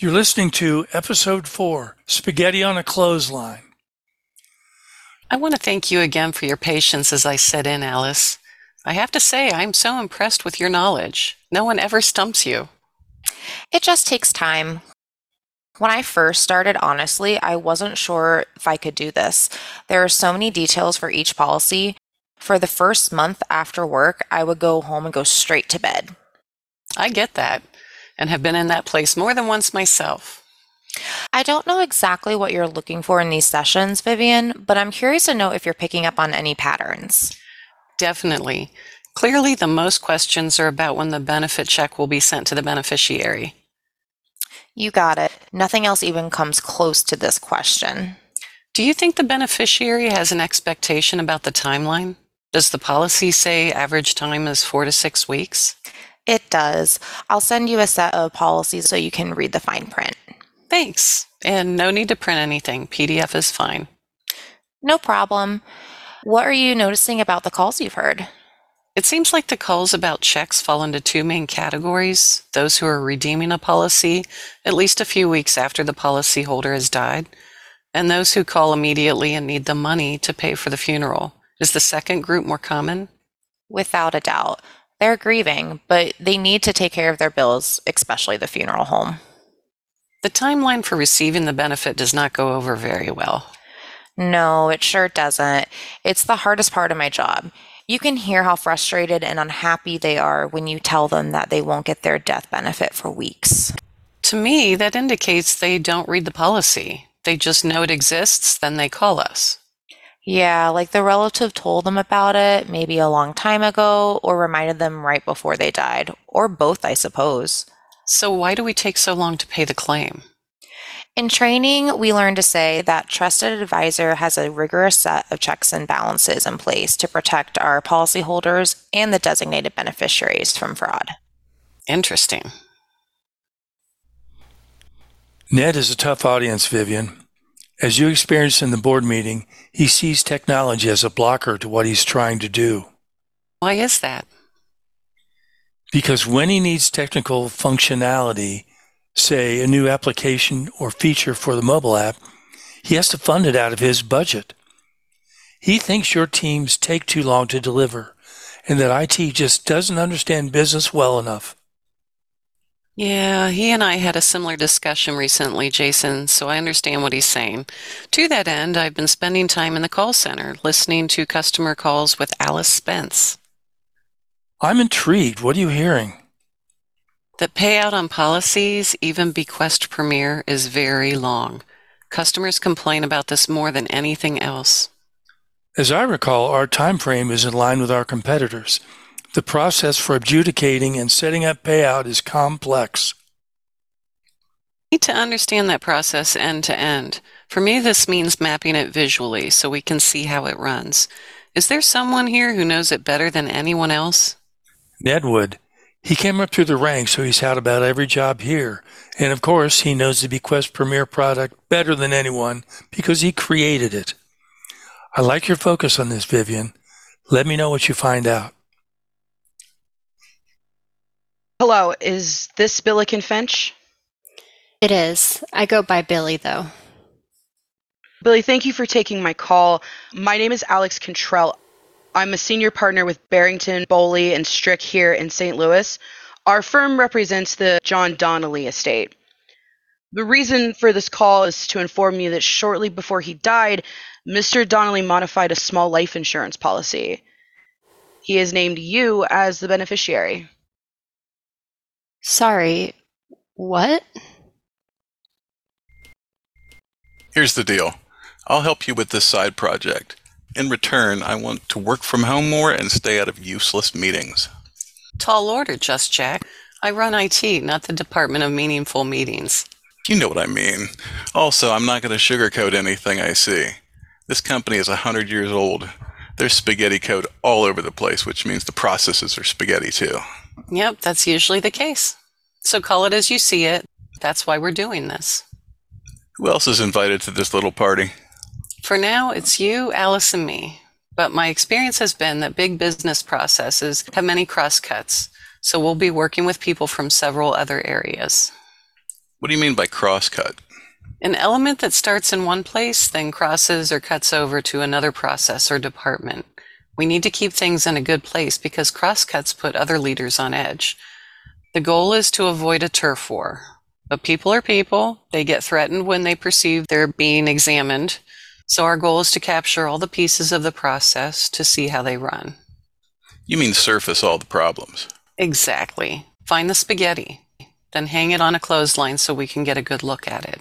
You're listening to Episode 4 Spaghetti on a Clothesline. I want to thank you again for your patience as I set in, Alice. I have to say, I'm so impressed with your knowledge. No one ever stumps you. It just takes time. When I first started, honestly, I wasn't sure if I could do this. There are so many details for each policy. For the first month after work, I would go home and go straight to bed. I get that and have been in that place more than once myself. I don't know exactly what you're looking for in these sessions, Vivian, but I'm curious to know if you're picking up on any patterns. Definitely. Clearly, the most questions are about when the benefit check will be sent to the beneficiary. You got it. Nothing else even comes close to this question. Do you think the beneficiary has an expectation about the timeline? Does the policy say average time is four to six weeks? It does. I'll send you a set of policies so you can read the fine print. Thanks. And no need to print anything. PDF is fine. No problem. What are you noticing about the calls you've heard? It seems like the calls about checks fall into two main categories those who are redeeming a policy at least a few weeks after the policyholder has died, and those who call immediately and need the money to pay for the funeral. Is the second group more common? Without a doubt. They're grieving, but they need to take care of their bills, especially the funeral home. The timeline for receiving the benefit does not go over very well. No, it sure doesn't. It's the hardest part of my job. You can hear how frustrated and unhappy they are when you tell them that they won't get their death benefit for weeks. To me, that indicates they don't read the policy. They just know it exists, then they call us. Yeah, like the relative told them about it maybe a long time ago or reminded them right before they died, or both, I suppose. So, why do we take so long to pay the claim? In training, we learn to say that trusted advisor has a rigorous set of checks and balances in place to protect our policyholders and the designated beneficiaries from fraud. Interesting. Ned is a tough audience, Vivian. As you experienced in the board meeting, he sees technology as a blocker to what he's trying to do. Why is that? Because when he needs technical functionality, say a new application or feature for the mobile app, he has to fund it out of his budget. He thinks your teams take too long to deliver and that IT just doesn't understand business well enough. Yeah, he and I had a similar discussion recently, Jason, so I understand what he's saying. To that end, I've been spending time in the call center listening to customer calls with Alice Spence. I'm intrigued. What are you hearing? The payout on policies, even bequest premier, is very long. Customers complain about this more than anything else. As I recall, our time frame is in line with our competitors. The process for adjudicating and setting up payout is complex. Need to understand that process end to end. For me, this means mapping it visually so we can see how it runs. Is there someone here who knows it better than anyone else? Ned would. He came up through the ranks, so he's had about every job here. And of course, he knows the Bequest Premier product better than anyone because he created it. I like your focus on this, Vivian. Let me know what you find out. Hello, is this Billiken Finch? It is. I go by Billy, though. Billy, thank you for taking my call. My name is Alex Contrell. I'm a senior partner with Barrington, Bowley, and Strick here in St. Louis. Our firm represents the John Donnelly estate. The reason for this call is to inform you that shortly before he died, Mr. Donnelly modified a small life insurance policy. He has named you as the beneficiary. Sorry, what? Here's the deal I'll help you with this side project. In return, I want to work from home more and stay out of useless meetings. Tall order, Just Jack. I run IT, not the Department of Meaningful Meetings. You know what I mean. Also, I'm not going to sugarcoat anything I see. This company is a hundred years old. There's spaghetti code all over the place, which means the processes are spaghetti too. Yep, that's usually the case. So call it as you see it. That's why we're doing this. Who else is invited to this little party? For now, it's you, Alice, and me. But my experience has been that big business processes have many crosscuts, so we'll be working with people from several other areas. What do you mean by crosscut? An element that starts in one place, then crosses or cuts over to another process or department. We need to keep things in a good place because crosscuts put other leaders on edge. The goal is to avoid a turf war. But people are people. They get threatened when they perceive they're being examined. So our goal is to capture all the pieces of the process to see how they run. You mean surface all the problems. Exactly. Find the spaghetti, then hang it on a clothesline so we can get a good look at it.